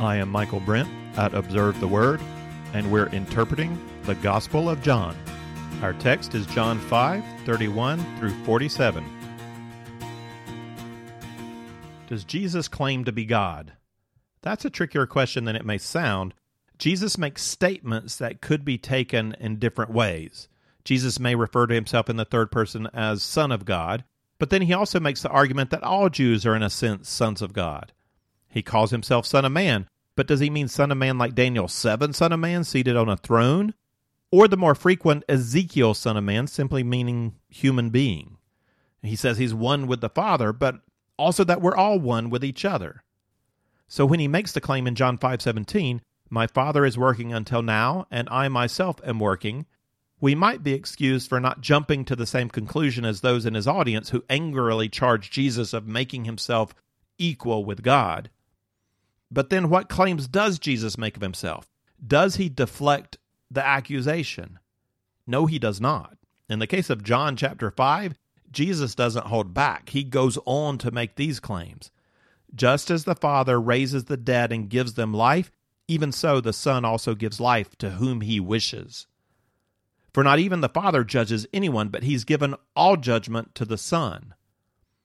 I am Michael Brent at Observe the Word, and we're interpreting the Gospel of John. Our text is John 5 31 through 47. Does Jesus claim to be God? That's a trickier question than it may sound. Jesus makes statements that could be taken in different ways. Jesus may refer to himself in the third person as Son of God, but then he also makes the argument that all Jews are, in a sense, sons of God. He calls himself Son of Man, but does he mean Son of Man like Daniel 7 Son of Man seated on a throne? Or the more frequent Ezekiel Son of Man, simply meaning human being? He says he's one with the Father, but also that we're all one with each other. So when he makes the claim in John 5:17, "My Father is working until now, and I myself am working," we might be excused for not jumping to the same conclusion as those in his audience who angrily charge Jesus of making himself equal with God. But then what claims does Jesus make of himself? Does he deflect the accusation? No, he does not. In the case of John chapter 5, Jesus doesn't hold back. He goes on to make these claims. Just as the Father raises the dead and gives them life, even so the Son also gives life to whom he wishes. For not even the Father judges anyone, but he's given all judgment to the Son.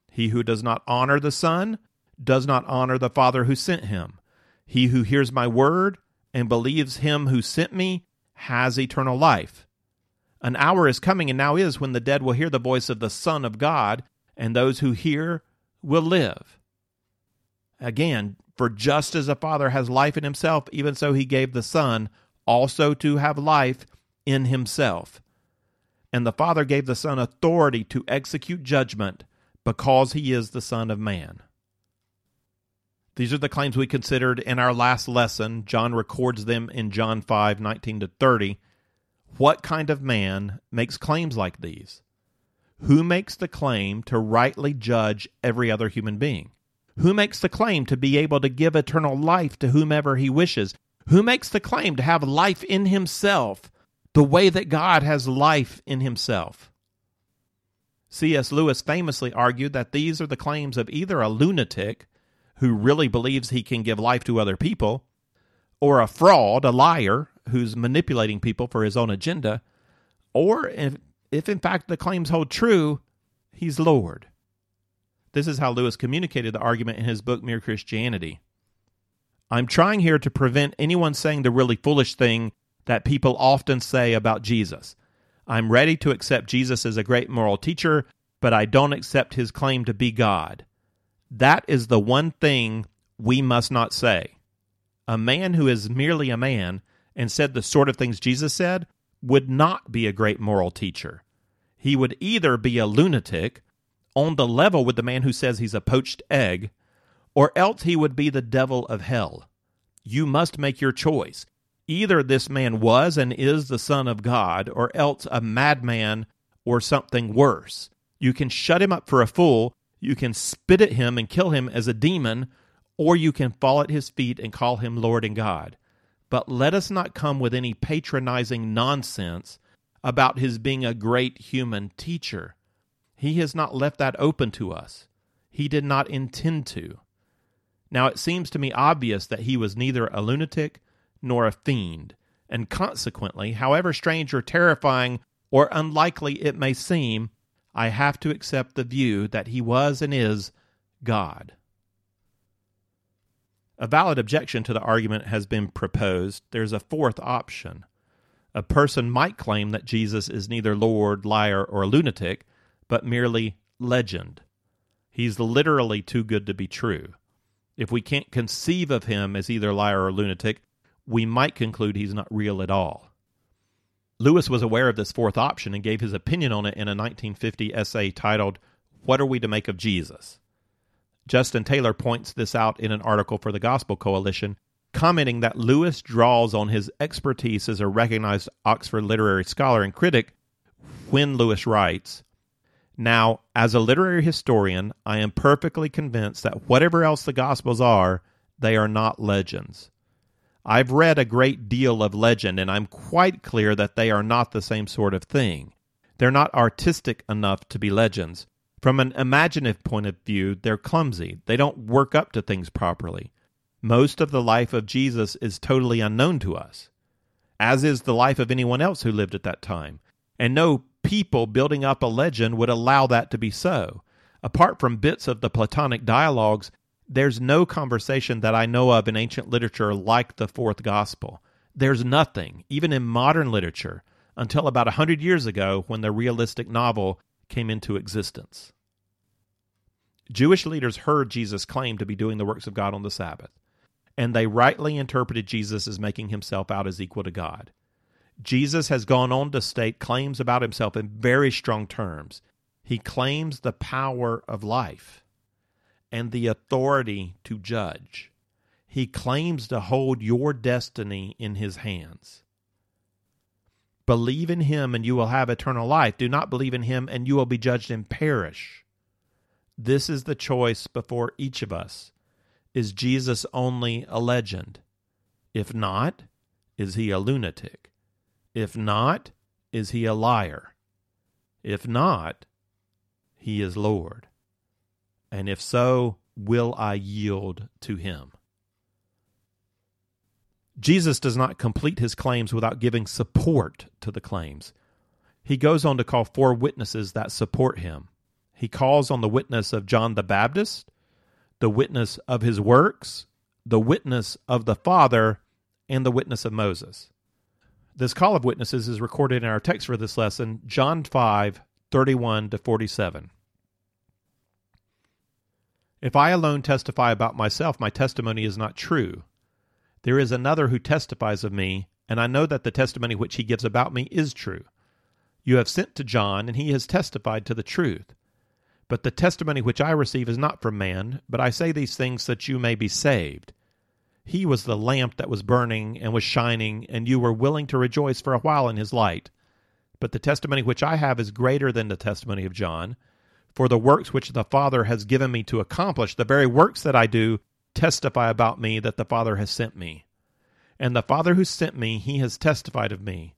He who does not honor the Son does not honor the Father who sent him. He who hears my word and believes him who sent me has eternal life. An hour is coming, and now is, when the dead will hear the voice of the Son of God, and those who hear will live. Again, for just as the Father has life in himself, even so he gave the Son also to have life in himself. And the Father gave the Son authority to execute judgment because he is the Son of Man. These are the claims we considered in our last lesson. John records them in John 5 19 to 30. What kind of man makes claims like these? Who makes the claim to rightly judge every other human being? Who makes the claim to be able to give eternal life to whomever he wishes? Who makes the claim to have life in himself the way that God has life in himself? C.S. Lewis famously argued that these are the claims of either a lunatic who really believes he can give life to other people, or a fraud, a liar who's manipulating people for his own agenda, or if, if in fact the claims hold true, he's Lord. This is how Lewis communicated the argument in his book Mere Christianity. I'm trying here to prevent anyone saying the really foolish thing that people often say about Jesus. I'm ready to accept Jesus as a great moral teacher, but I don't accept his claim to be God. That is the one thing we must not say. A man who is merely a man and said the sort of things Jesus said would not be a great moral teacher. He would either be a lunatic on the level with the man who says he's a poached egg, or else he would be the devil of hell. You must make your choice. Either this man was and is the Son of God, or else a madman or something worse. You can shut him up for a fool, you can spit at him and kill him as a demon, or you can fall at his feet and call him Lord and God. But let us not come with any patronizing nonsense about his being a great human teacher. He has not left that open to us. He did not intend to. Now it seems to me obvious that he was neither a lunatic nor a fiend, and consequently, however strange or terrifying or unlikely it may seem, I have to accept the view that he was and is God. A valid objection to the argument has been proposed. There's a fourth option. A person might claim that Jesus is neither Lord, liar, or lunatic, but merely legend. He's literally too good to be true. If we can't conceive of him as either liar or lunatic, we might conclude he's not real at all. Lewis was aware of this fourth option and gave his opinion on it in a 1950 essay titled, What Are We to Make of Jesus? Justin Taylor points this out in an article for the Gospel Coalition, commenting that Lewis draws on his expertise as a recognized Oxford literary scholar and critic when Lewis writes, Now, as a literary historian, I am perfectly convinced that whatever else the Gospels are, they are not legends. I've read a great deal of legend, and I'm quite clear that they are not the same sort of thing. They're not artistic enough to be legends. From an imaginative point of view, they're clumsy. They don't work up to things properly. Most of the life of Jesus is totally unknown to us, as is the life of anyone else who lived at that time. And no people building up a legend would allow that to be so. Apart from bits of the Platonic dialogues, there's no conversation that I know of in ancient literature like the fourth gospel. There's nothing, even in modern literature, until about a hundred years ago when the realistic novel came into existence. Jewish leaders heard Jesus claim to be doing the works of God on the Sabbath, and they rightly interpreted Jesus as making himself out as equal to God. Jesus has gone on to state claims about himself in very strong terms. He claims the power of life and the authority to judge. He claims to hold your destiny in his hands. Believe in him and you will have eternal life. Do not believe in him and you will be judged and perish. This is the choice before each of us. Is Jesus only a legend? If not, is he a lunatic? If not, is he a liar? If not, he is Lord. And if so, will I yield to him? Jesus does not complete his claims without giving support to the claims. He goes on to call four witnesses that support him. He calls on the witness of John the Baptist, the witness of his works, the witness of the Father, and the witness of Moses. This call of witnesses is recorded in our text for this lesson, John 5 31 to 47. If I alone testify about myself, my testimony is not true. There is another who testifies of me, and I know that the testimony which he gives about me is true. You have sent to John, and he has testified to the truth. But the testimony which I receive is not from man, but I say these things that you may be saved. He was the lamp that was burning and was shining, and you were willing to rejoice for a while in his light. But the testimony which I have is greater than the testimony of John. For the works which the Father has given me to accomplish, the very works that I do, testify about me that the Father has sent me. And the Father who sent me, he has testified of me.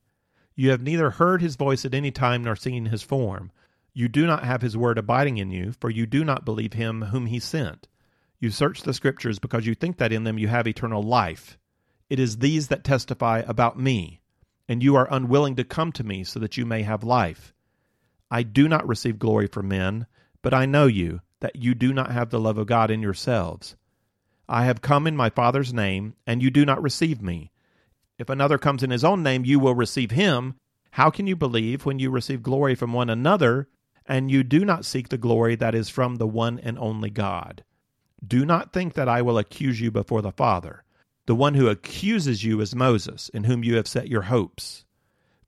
You have neither heard his voice at any time nor seen his form. You do not have his word abiding in you, for you do not believe him whom he sent. You search the Scriptures because you think that in them you have eternal life. It is these that testify about me, and you are unwilling to come to me so that you may have life. I do not receive glory from men, but I know you, that you do not have the love of God in yourselves. I have come in my Father's name, and you do not receive me. If another comes in his own name, you will receive him. How can you believe when you receive glory from one another, and you do not seek the glory that is from the one and only God? Do not think that I will accuse you before the Father. The one who accuses you is Moses, in whom you have set your hopes.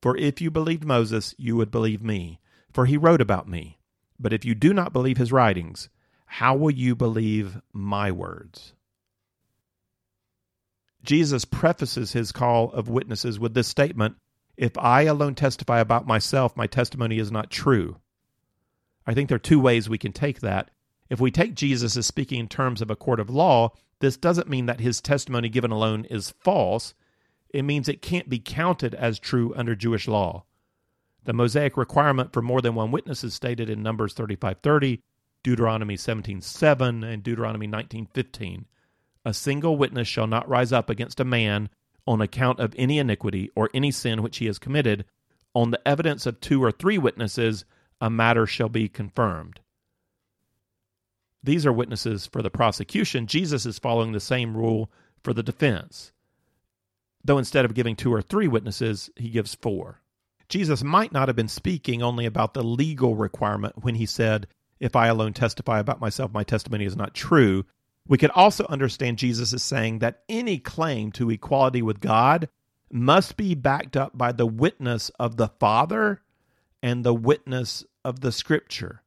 For if you believed Moses, you would believe me, for he wrote about me. But if you do not believe his writings, how will you believe my words? Jesus prefaces his call of witnesses with this statement If I alone testify about myself, my testimony is not true. I think there are two ways we can take that. If we take Jesus as speaking in terms of a court of law, this doesn't mean that his testimony given alone is false. It means it can't be counted as true under Jewish law. The Mosaic requirement for more than one witness is stated in Numbers 35:30, Deuteronomy 17:7, and Deuteronomy 19:15. A single witness shall not rise up against a man on account of any iniquity or any sin which he has committed. On the evidence of two or three witnesses, a matter shall be confirmed. These are witnesses for the prosecution. Jesus is following the same rule for the defense. Though instead of giving two or three witnesses, he gives four. Jesus might not have been speaking only about the legal requirement when he said, If I alone testify about myself, my testimony is not true. We could also understand Jesus as saying that any claim to equality with God must be backed up by the witness of the Father and the witness of the Scripture.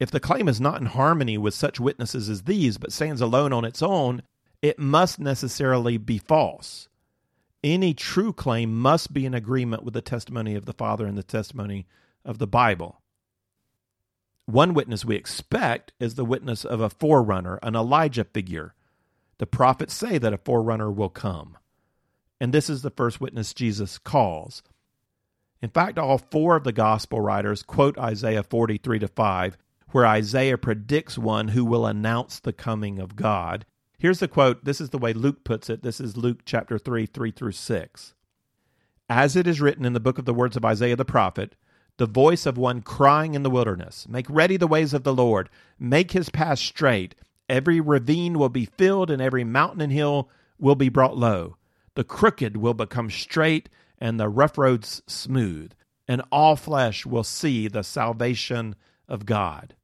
If the claim is not in harmony with such witnesses as these, but stands alone on its own, it must necessarily be false. Any true claim must be in agreement with the testimony of the Father and the testimony of the Bible. One witness we expect is the witness of a forerunner, an Elijah figure. The prophets say that a forerunner will come. And this is the first witness Jesus calls. In fact, all four of the gospel writers quote Isaiah 43 to 5, where Isaiah predicts one who will announce the coming of God. Here's the quote. This is the way Luke puts it. This is Luke chapter 3, 3 through 6. As it is written in the book of the words of Isaiah the prophet, the voice of one crying in the wilderness, Make ready the ways of the Lord, make his path straight. Every ravine will be filled, and every mountain and hill will be brought low. The crooked will become straight, and the rough roads smooth, and all flesh will see the salvation of God.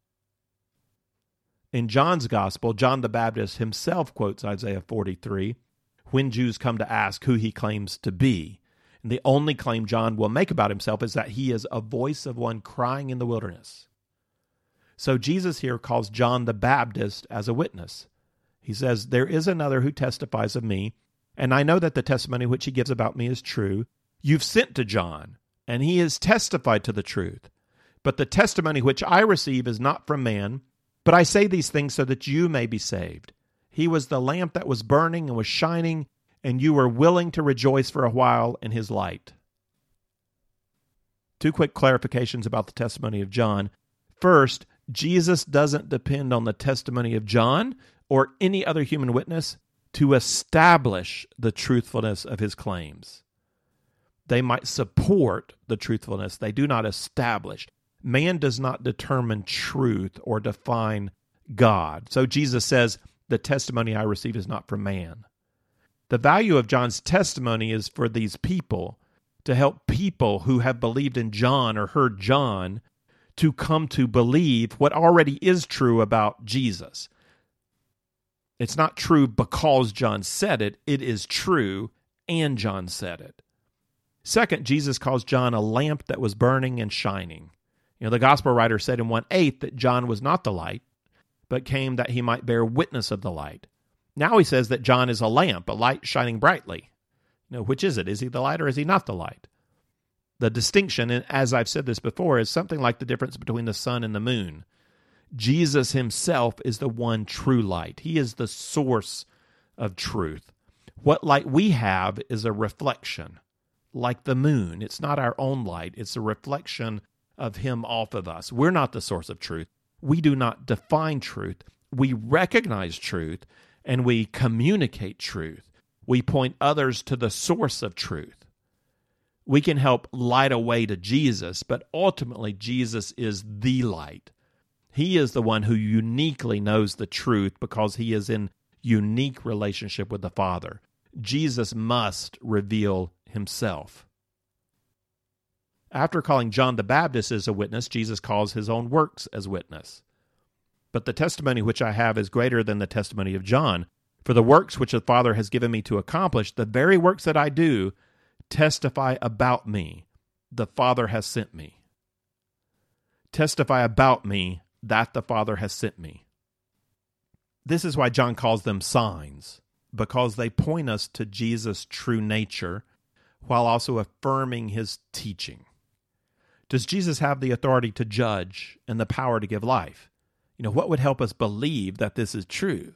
In John's Gospel, John the Baptist himself quotes Isaiah 43 when Jews come to ask who he claims to be. And the only claim John will make about himself is that he is a voice of one crying in the wilderness. So Jesus here calls John the Baptist as a witness. He says, There is another who testifies of me, and I know that the testimony which he gives about me is true. You've sent to John, and he has testified to the truth. But the testimony which I receive is not from man, but I say these things so that you may be saved. He was the lamp that was burning and was shining and you were willing to rejoice for a while in his light. Two quick clarifications about the testimony of John. First, Jesus doesn't depend on the testimony of John or any other human witness to establish the truthfulness of his claims. They might support the truthfulness, they do not establish. Man does not determine truth or define God. So Jesus says, The testimony I receive is not from man. The value of John's testimony is for these people to help people who have believed in John or heard John to come to believe what already is true about Jesus. It's not true because John said it, it is true and John said it. Second, Jesus calls John a lamp that was burning and shining. You know, the gospel writer said in 1 8 that John was not the light, but came that he might bear witness of the light. Now he says that John is a lamp, a light shining brightly. You know, which is it? Is he the light or is he not the light? The distinction, and as I've said this before, is something like the difference between the sun and the moon. Jesus himself is the one true light. He is the source of truth. What light we have is a reflection, like the moon. It's not our own light, it's a reflection of him off of us. We're not the source of truth. We do not define truth. We recognize truth and we communicate truth. We point others to the source of truth. We can help light a way to Jesus, but ultimately, Jesus is the light. He is the one who uniquely knows the truth because he is in unique relationship with the Father. Jesus must reveal himself. After calling John the Baptist as a witness, Jesus calls his own works as witness. But the testimony which I have is greater than the testimony of John. For the works which the Father has given me to accomplish, the very works that I do, testify about me. The Father has sent me. Testify about me that the Father has sent me. This is why John calls them signs, because they point us to Jesus' true nature while also affirming his teaching. Does Jesus have the authority to judge and the power to give life? You know, what would help us believe that this is true?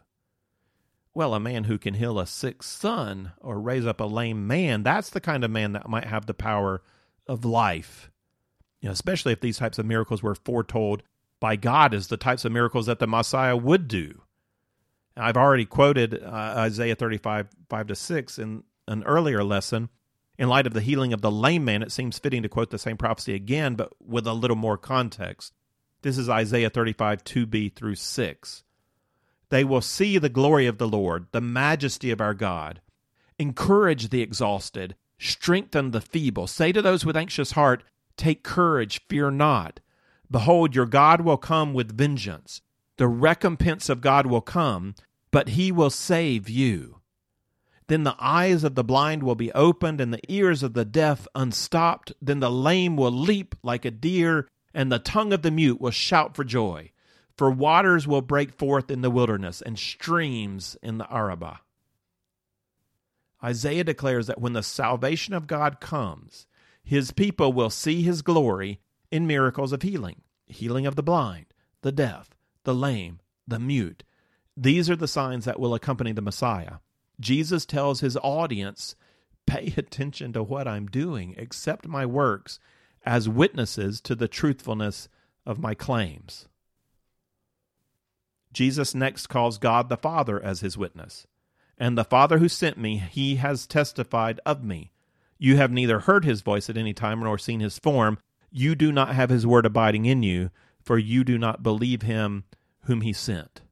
Well, a man who can heal a sick son or raise up a lame man, that's the kind of man that might have the power of life. You know, especially if these types of miracles were foretold by God as the types of miracles that the Messiah would do. I've already quoted uh, Isaiah 35, 5 to 6 in an earlier lesson. In light of the healing of the lame man, it seems fitting to quote the same prophecy again, but with a little more context. This is Isaiah 35, 2b through 6. They will see the glory of the Lord, the majesty of our God. Encourage the exhausted, strengthen the feeble. Say to those with anxious heart, Take courage, fear not. Behold, your God will come with vengeance. The recompense of God will come, but he will save you. Then the eyes of the blind will be opened, and the ears of the deaf unstopped. Then the lame will leap like a deer, and the tongue of the mute will shout for joy. For waters will break forth in the wilderness, and streams in the Arabah. Isaiah declares that when the salvation of God comes, his people will see his glory in miracles of healing healing of the blind, the deaf, the lame, the mute. These are the signs that will accompany the Messiah. Jesus tells his audience, Pay attention to what I'm doing, accept my works, as witnesses to the truthfulness of my claims. Jesus next calls God the Father as his witness. And the Father who sent me, he has testified of me. You have neither heard his voice at any time nor seen his form. You do not have his word abiding in you, for you do not believe him whom he sent.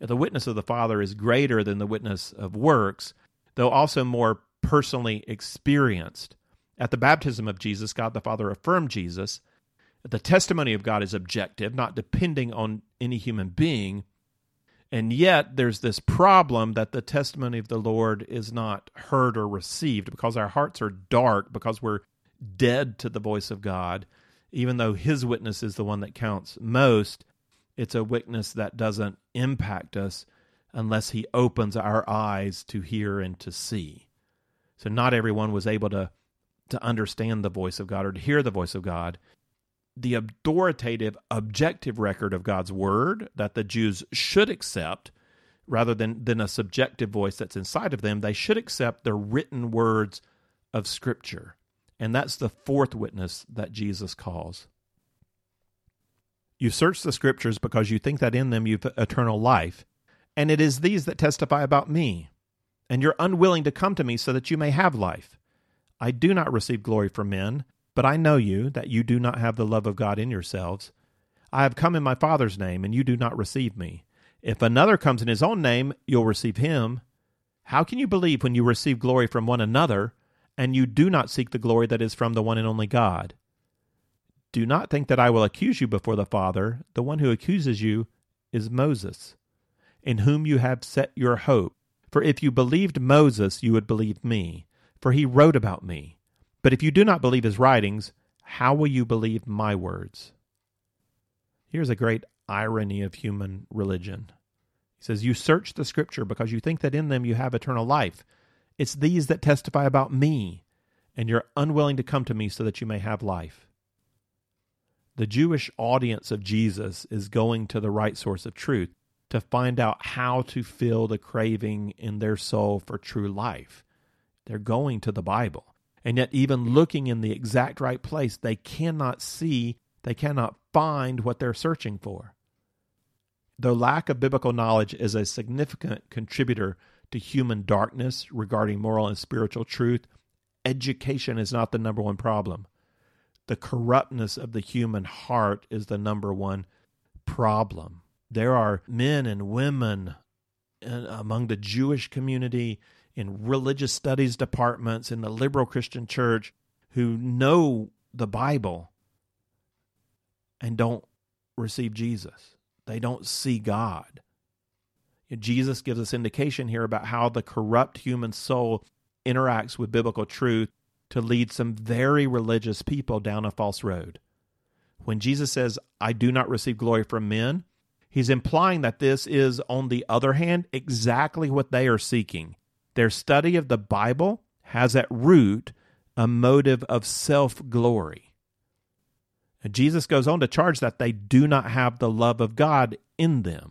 The witness of the Father is greater than the witness of works, though also more personally experienced. At the baptism of Jesus, God the Father affirmed Jesus. The testimony of God is objective, not depending on any human being. And yet, there's this problem that the testimony of the Lord is not heard or received because our hearts are dark, because we're dead to the voice of God. Even though His witness is the one that counts most, it's a witness that doesn't impact us unless He opens our eyes to hear and to see. So, not everyone was able to, to understand the voice of God or to hear the voice of God the authoritative, objective record of God's word that the Jews should accept rather than, than a subjective voice that's inside of them. They should accept the written words of Scripture. And that's the fourth witness that Jesus calls. You search the Scriptures because you think that in them you've eternal life, and it is these that testify about me. And you're unwilling to come to me so that you may have life. I do not receive glory from men but I know you, that you do not have the love of God in yourselves. I have come in my Father's name, and you do not receive me. If another comes in his own name, you'll receive him. How can you believe when you receive glory from one another, and you do not seek the glory that is from the one and only God? Do not think that I will accuse you before the Father. The one who accuses you is Moses, in whom you have set your hope. For if you believed Moses, you would believe me, for he wrote about me. But if you do not believe his writings, how will you believe my words? Here's a great irony of human religion. He says, You search the scripture because you think that in them you have eternal life. It's these that testify about me, and you're unwilling to come to me so that you may have life. The Jewish audience of Jesus is going to the right source of truth to find out how to fill the craving in their soul for true life. They're going to the Bible. And yet, even looking in the exact right place, they cannot see, they cannot find what they're searching for. The lack of biblical knowledge is a significant contributor to human darkness regarding moral and spiritual truth. Education is not the number one problem. The corruptness of the human heart is the number one problem. There are men and women among the Jewish community in religious studies departments in the liberal Christian church who know the Bible and don't receive Jesus. They don't see God. Jesus gives us indication here about how the corrupt human soul interacts with biblical truth to lead some very religious people down a false road. When Jesus says, I do not receive glory from men, he's implying that this is, on the other hand, exactly what they are seeking. Their study of the Bible has at root a motive of self glory. Jesus goes on to charge that they do not have the love of God in them.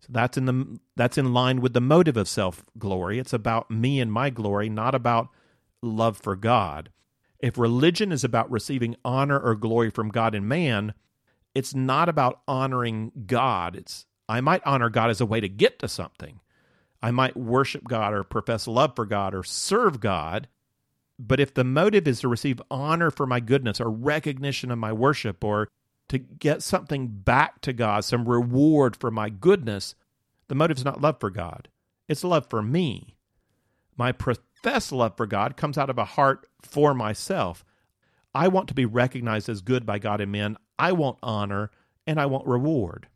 So that's in the that's in line with the motive of self glory. It's about me and my glory, not about love for God. If religion is about receiving honor or glory from God and man, it's not about honoring God. It's I might honor God as a way to get to something. I might worship God or profess love for God or serve God. But if the motive is to receive honor for my goodness or recognition of my worship or to get something back to God, some reward for my goodness, the motive is not love for God. It's love for me. My professed love for God comes out of a heart for myself. I want to be recognized as good by God and men. I want honor and I want reward.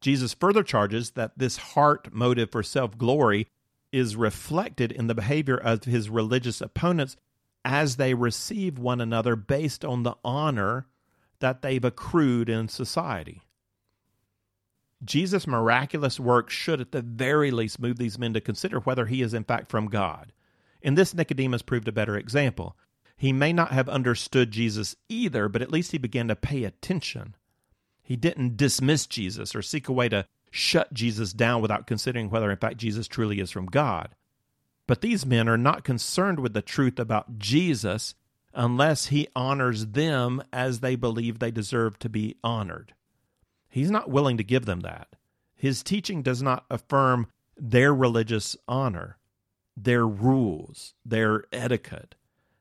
Jesus further charges that this heart motive for self glory is reflected in the behavior of his religious opponents as they receive one another based on the honor that they've accrued in society. Jesus' miraculous work should, at the very least, move these men to consider whether he is in fact from God. In this, Nicodemus proved a better example. He may not have understood Jesus either, but at least he began to pay attention. He didn't dismiss Jesus or seek a way to shut Jesus down without considering whether, in fact, Jesus truly is from God. But these men are not concerned with the truth about Jesus unless he honors them as they believe they deserve to be honored. He's not willing to give them that. His teaching does not affirm their religious honor, their rules, their etiquette.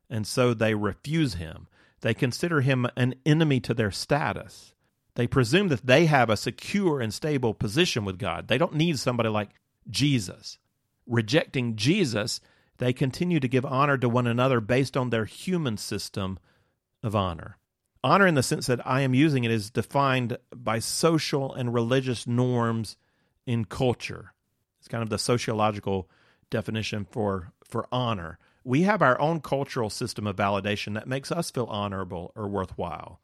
And so they refuse him. They consider him an enemy to their status. They presume that they have a secure and stable position with God. They don't need somebody like Jesus. Rejecting Jesus, they continue to give honor to one another based on their human system of honor. Honor, in the sense that I am using it, is defined by social and religious norms in culture. It's kind of the sociological definition for, for honor. We have our own cultural system of validation that makes us feel honorable or worthwhile.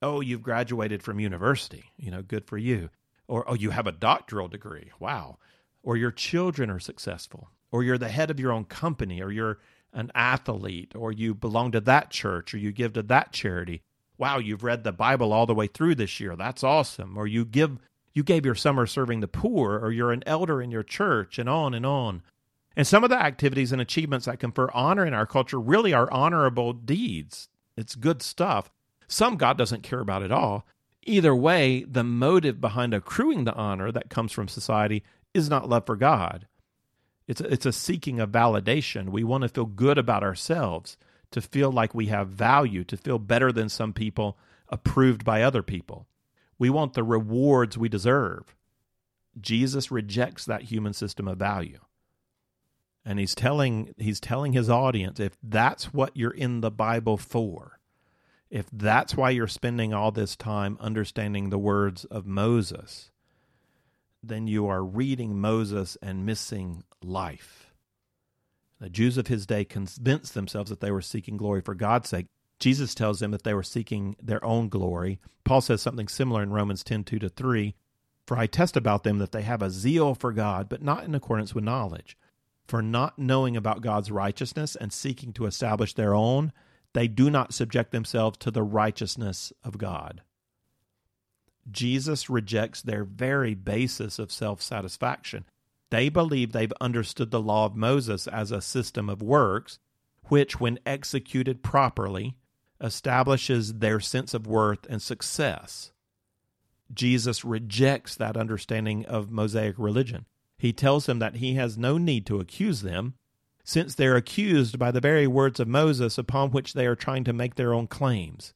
Oh, you've graduated from university. You know, good for you. Or, oh, you have a doctoral degree. Wow. Or your children are successful. Or you're the head of your own company. Or you're an athlete. Or you belong to that church. Or you give to that charity. Wow, you've read the Bible all the way through this year. That's awesome. Or you give you gave your summer serving the poor, or you're an elder in your church, and on and on. And some of the activities and achievements that confer honor in our culture really are honorable deeds. It's good stuff. Some God doesn't care about at all. Either way, the motive behind accruing the honor that comes from society is not love for God. It's a, it's a seeking of validation. We want to feel good about ourselves, to feel like we have value, to feel better than some people, approved by other people. We want the rewards we deserve. Jesus rejects that human system of value. And he's telling he's telling his audience if that's what you're in the Bible for, if that's why you're spending all this time understanding the words of Moses, then you are reading Moses and missing life. The Jews of his day convinced themselves that they were seeking glory for God's sake. Jesus tells them that they were seeking their own glory. Paul says something similar in Romans 10 2 to 3. For I test about them that they have a zeal for God, but not in accordance with knowledge. For not knowing about God's righteousness and seeking to establish their own, they do not subject themselves to the righteousness of God. Jesus rejects their very basis of self satisfaction. They believe they've understood the law of Moses as a system of works, which, when executed properly, establishes their sense of worth and success. Jesus rejects that understanding of Mosaic religion. He tells them that he has no need to accuse them since they're accused by the very words of Moses upon which they are trying to make their own claims.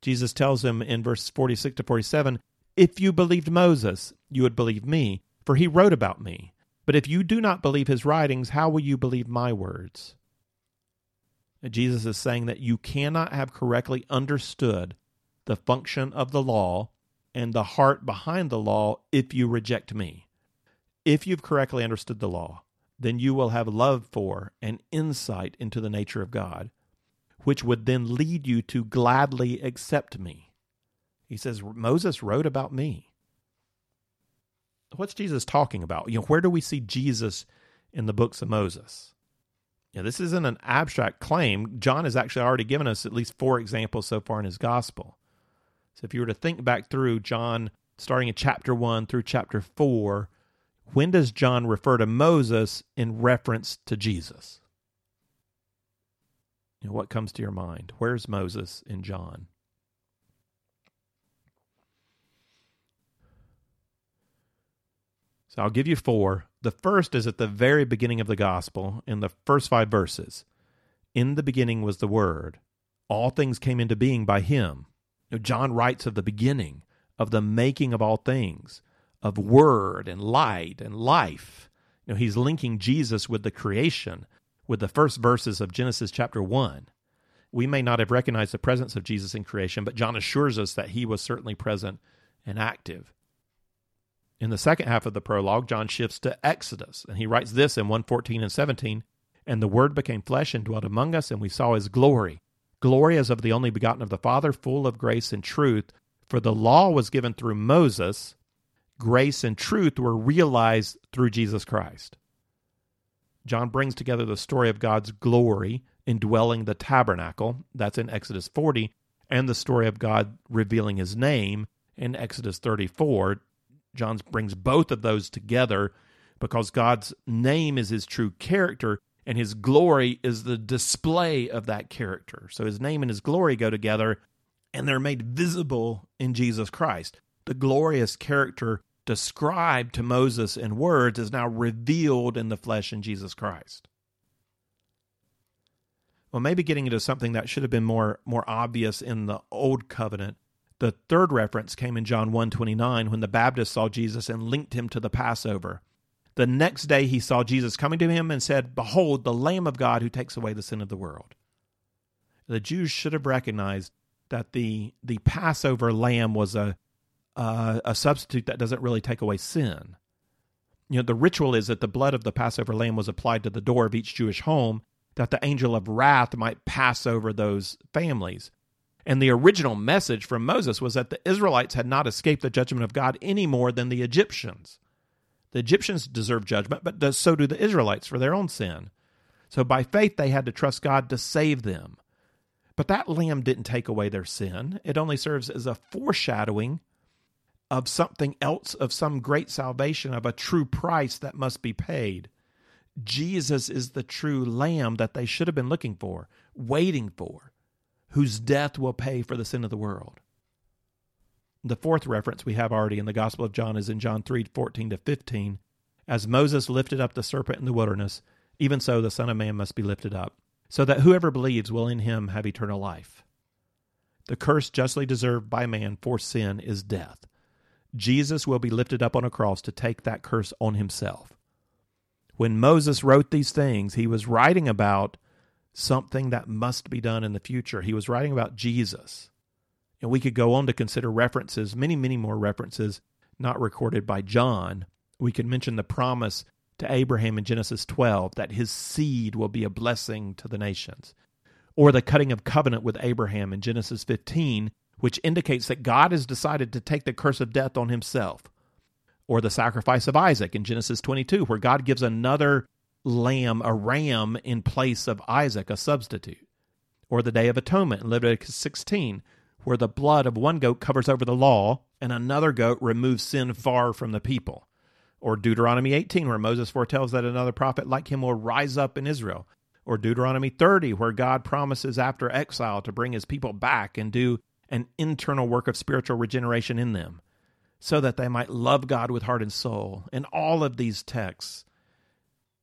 Jesus tells them in verses 46 to 47 If you believed Moses, you would believe me, for he wrote about me. But if you do not believe his writings, how will you believe my words? Jesus is saying that you cannot have correctly understood the function of the law and the heart behind the law if you reject me. If you've correctly understood the law, then you will have love for and insight into the nature of God, which would then lead you to gladly accept me. He says, Moses wrote about me. What's Jesus talking about? You know, where do we see Jesus in the books of Moses? Know, this isn't an abstract claim. John has actually already given us at least four examples so far in his gospel. So if you were to think back through John, starting in chapter 1 through chapter 4, when does John refer to Moses in reference to Jesus? You know, what comes to your mind? Where's Moses in John? So I'll give you four. The first is at the very beginning of the gospel, in the first five verses. In the beginning was the Word. All things came into being by him. John writes of the beginning, of the making of all things of word and light and life. You know, he's linking Jesus with the creation, with the first verses of Genesis chapter 1. We may not have recognized the presence of Jesus in creation, but John assures us that he was certainly present and active. In the second half of the prologue, John shifts to Exodus, and he writes this in 114 and 17 And the Word became flesh and dwelt among us, and we saw his glory. Glory as of the only begotten of the Father, full of grace and truth. For the law was given through Moses, grace and truth were realized through Jesus Christ. John brings together the story of God's glory indwelling the tabernacle, that's in Exodus 40, and the story of God revealing his name in Exodus 34. John brings both of those together because God's name is his true character and his glory is the display of that character. So his name and his glory go together and they're made visible in Jesus Christ. The glorious character described to Moses in words is now revealed in the flesh in Jesus Christ. Well, maybe getting into something that should have been more more obvious in the old covenant. The third reference came in John 1:29 when the Baptist saw Jesus and linked him to the Passover. The next day he saw Jesus coming to him and said, "Behold, the Lamb of God who takes away the sin of the world." The Jews should have recognized that the the Passover lamb was a uh, a substitute that doesn't really take away sin. You know, the ritual is that the blood of the Passover lamb was applied to the door of each Jewish home that the angel of wrath might pass over those families. And the original message from Moses was that the Israelites had not escaped the judgment of God any more than the Egyptians. The Egyptians deserve judgment, but so do the Israelites for their own sin. So by faith, they had to trust God to save them. But that lamb didn't take away their sin, it only serves as a foreshadowing of something else, of some great salvation, of a true price that must be paid. Jesus is the true lamb that they should have been looking for, waiting for, whose death will pay for the sin of the world. The fourth reference we have already in the Gospel of John is in John 3 14 to 15. As Moses lifted up the serpent in the wilderness, even so the Son of Man must be lifted up, so that whoever believes will in him have eternal life. The curse justly deserved by man for sin is death. Jesus will be lifted up on a cross to take that curse on himself when Moses wrote these things, he was writing about something that must be done in the future. He was writing about Jesus. And we could go on to consider references, many, many more references not recorded by John. We could mention the promise to Abraham in Genesis 12 that his seed will be a blessing to the nations, or the cutting of covenant with Abraham in Genesis 15, which indicates that God has decided to take the curse of death on himself or the sacrifice of Isaac in Genesis 22, where God gives another lamb, a ram, in place of Isaac, a substitute, or the Day of Atonement in Leviticus 16, where the blood of one goat covers over the law and another goat removes sin far from the people, or Deuteronomy 18, where Moses foretells that another prophet like him will rise up in Israel, or Deuteronomy 30, where God promises after exile to bring his people back and do an internal work of spiritual regeneration in them so that they might love God with heart and soul. In all of these texts,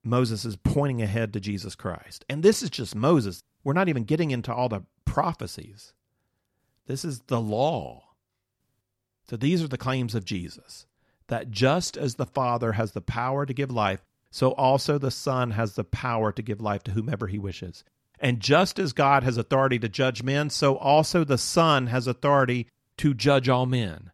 Moses is pointing ahead to Jesus Christ. And this is just Moses. We're not even getting into all the prophecies. This is the law. So these are the claims of Jesus that just as the Father has the power to give life, so also the Son has the power to give life to whomever he wishes. And just as God has authority to judge men, so also the Son has authority to judge all men.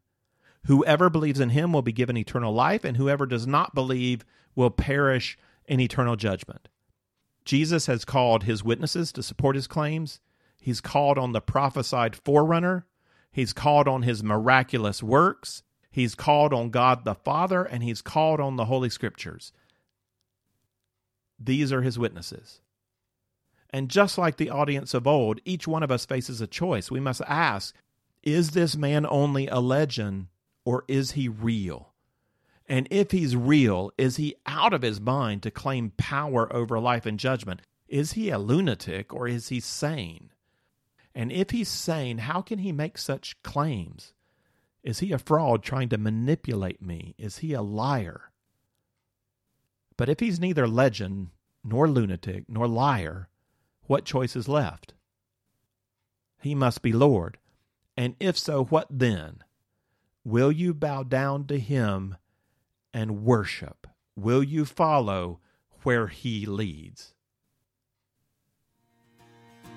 Whoever believes in him will be given eternal life, and whoever does not believe will perish in eternal judgment. Jesus has called his witnesses to support his claims. He's called on the prophesied forerunner. He's called on his miraculous works. He's called on God the Father, and he's called on the Holy Scriptures. These are his witnesses. And just like the audience of old, each one of us faces a choice. We must ask Is this man only a legend or is he real? And if he's real, is he out of his mind to claim power over life and judgment? Is he a lunatic or is he sane? And if he's sane, how can he make such claims? Is he a fraud trying to manipulate me? Is he a liar? But if he's neither legend, nor lunatic, nor liar, what choice is left? He must be Lord. And if so, what then? Will you bow down to him and worship? Will you follow where he leads?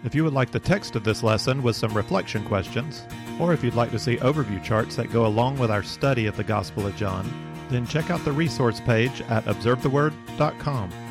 If you would like the text of this lesson with some reflection questions, or if you'd like to see overview charts that go along with our study of the Gospel of John, then check out the resource page at observetheword.com.